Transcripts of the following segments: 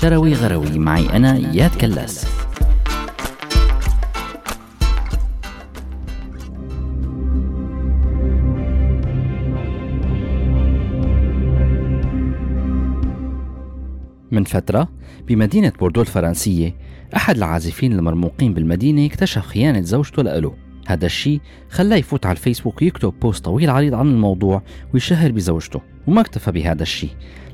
شروي غروي معي أنا إياد كلاس. من فترة بمدينة بوردو الفرنسية أحد العازفين المرموقين بالمدينة اكتشف خيانة زوجته لإله. هذا الشيء خلاه يفوت على الفيسبوك ويكتب بوست طويل عريض عن الموضوع ويشهر بزوجته وما اكتفى بهذا الشيء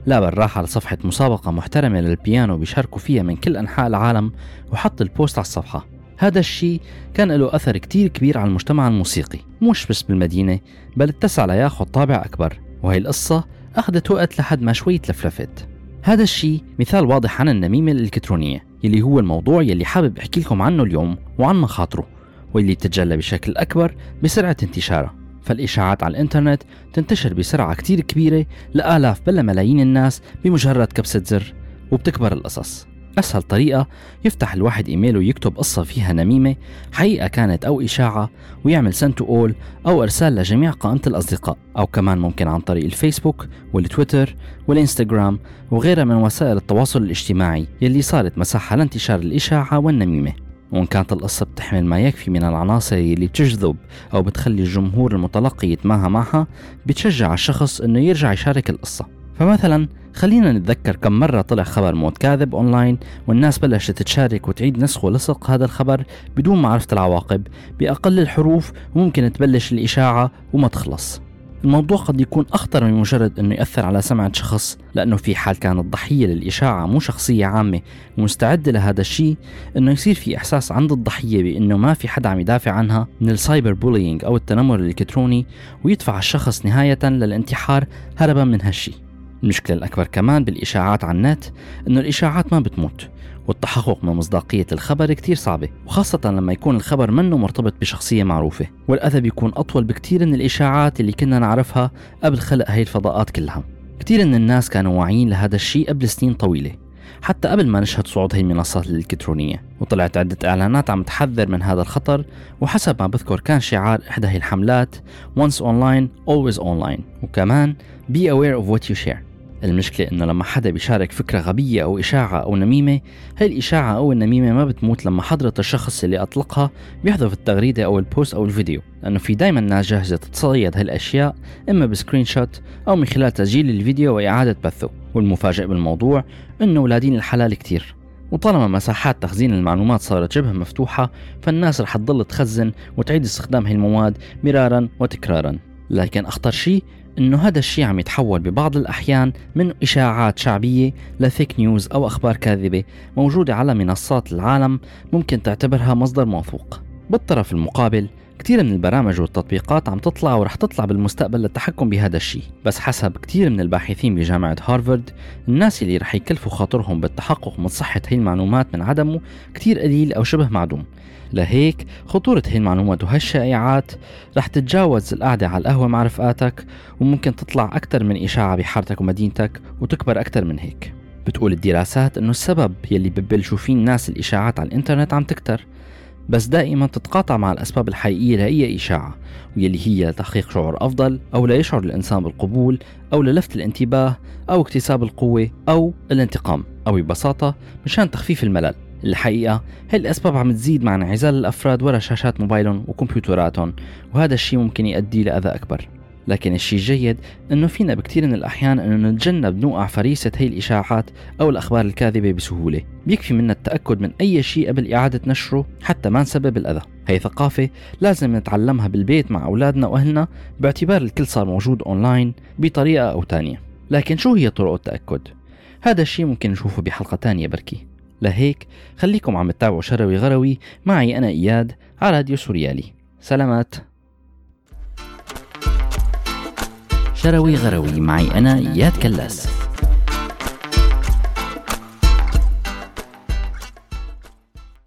لا بل راح على صفحة مسابقة محترمة للبيانو بيشاركوا فيها من كل أنحاء العالم وحط البوست على الصفحة. هذا الشيء كان له أثر كتير كبير على المجتمع الموسيقي مش بس بالمدينة بل اتسع لياخد طابع أكبر. وهي القصة أخذت وقت لحد ما شوي تلفلفت هذا الشيء مثال واضح عن النميمة الإلكترونية يلي هو الموضوع يلي حابب أحكي لكم عنه اليوم وعن مخاطره واللي تتجلى بشكل أكبر بسرعة انتشاره. فالإشاعات على الإنترنت تنتشر بسرعة كتير كبيرة لآلاف بل ملايين الناس بمجرد كبسة زر وبتكبر القصص. أسهل طريقة يفتح الواحد إيميله ويكتب قصة فيها نميمة حقيقة كانت أو إشاعة ويعمل سنت أول أو إرسال لجميع قائمة الأصدقاء أو كمان ممكن عن طريق الفيسبوك والتويتر والإنستغرام وغيرها من وسائل التواصل الاجتماعي يلي صارت مساحة لانتشار الإشاعة والنميمة. وإن كانت القصة بتحمل ما يكفي من العناصر اللي بتجذب أو بتخلي الجمهور المتلقي يتماهى معها بتشجع الشخص إنه يرجع يشارك القصة. فمثلا خلينا نتذكر كم مرة طلع خبر موت كاذب أونلاين والناس بلشت تشارك وتعيد نسخ ولصق هذا الخبر بدون معرفة العواقب بأقل الحروف وممكن تبلش الإشاعة وما تخلص. الموضوع قد يكون أخطر من مجرد أنه يأثر على سمعة شخص لأنه في حال كان الضحية للإشاعة مو شخصية عامة ومستعدة لهذا الشيء أنه يصير في إحساس عند الضحية بأنه ما في حدا عم يدافع عنها من ال cyber bullying أو التنمر الإلكتروني ويدفع الشخص نهاية للانتحار هربا من هالشي المشكلة الأكبر كمان بالإشاعات على النت أنه الإشاعات ما بتموت والتحقق من مصداقية الخبر كتير صعبة وخاصة لما يكون الخبر منه مرتبط بشخصية معروفة والأذى بيكون أطول بكتير من الإشاعات اللي كنا نعرفها قبل خلق هاي الفضاءات كلها. كتير من الناس كانوا واعيين لهذا الشيء قبل سنين طويلة حتى قبل ما نشهد صعود هي المنصات الإلكترونية. وطلعت عدة إعلانات عم تحذر من هذا الخطر وحسب ما بذكر كان شعار إحدى هي الحملات Once online always online. وكمان Be aware of what you share. المشكلة إنه لما حدا بيشارك فكرة غبية أو إشاعة أو نميمة هاي الإشاعة أو النميمة ما بتموت لما حضرة الشخص اللي أطلقها بيحذف التغريدة أو البوست أو الفيديو لأنه في دايما ناس جاهزة تتصيد هالأشياء إما ب screenshot أو من خلال تسجيل الفيديو وإعادة بثه والمفاجئ بالموضوع إنه ولادين الحلال كتير. وطالما مساحات تخزين المعلومات صارت شبه مفتوحة فالناس رح تضل تخزن وتعيد استخدام هاي المواد مرارا وتكرارا. لكن أخطر شيء إنه هذا الشيء عم يتحول ببعض الأحيان من إشاعات شعبية ل fake news أو أخبار كاذبة موجودة على منصات العالم ممكن تعتبرها مصدر موثوق. بالطرف المقابل كثير من البرامج والتطبيقات عم تطلع ورح تطلع بالمستقبل للتحكم بهذا الشيء. بس حسب كثير من الباحثين بجامعة هارفارد الناس اللي رح يكلفوا خاطرهم بالتحقق من صحة هي المعلومات من عدمه كثير قليل أو شبه معدوم. لهيك خطورة هي المعلومات وهالشائعات رح تتجاوز القعدة على القهوة مع رفقاتك وممكن تطلع أكثر من إشاعة بحارتك ومدينتك وتكبر أكثر من هيك. بتقول الدراسات إنه السبب يلي ببلشوا فيه الناس الإشاعات على الإنترنت عم تكتر. بس دائما تتقاطع مع الأسباب الحقيقية لأي إشاعة واللي هي تحقيق شعور أفضل أو ليشعر الإنسان بالقبول أو للفت الانتباه أو اكتساب القوة أو الانتقام أو ببساطة مشان تخفيف الملل. الحقيقة هاي الأسباب عم تزيد مع انعزال الأفراد ورا شاشات موبايلهم وكمبيوتراتهم وهذا الشيء ممكن يؤدي لأذى أكبر. لكن الشيء الجيد إنه فينا بكثير من الأحيان إنه نتجنب نوقع فريسة هي الإشاعات أو الأخبار الكاذبة بسهولة. بيكفي منا التأكد من أي شيء قبل إعادة نشره حتى ما نسبب الأذى. هي ثقافة لازم نتعلمها بالبيت مع أولادنا وأهلنا باعتبار الكل صار موجود أونلاين بطريقة أو تانية. لكن شو هي طرق التأكد؟ هذا الشيء ممكن نشوفه بحلقة تانية بركي. لهيك خليكم عم تتابعوا شروي غروي معي أنا إياد على راديو سوريالي. سلامات. شروي غروي. معي أنا إياد كلاس.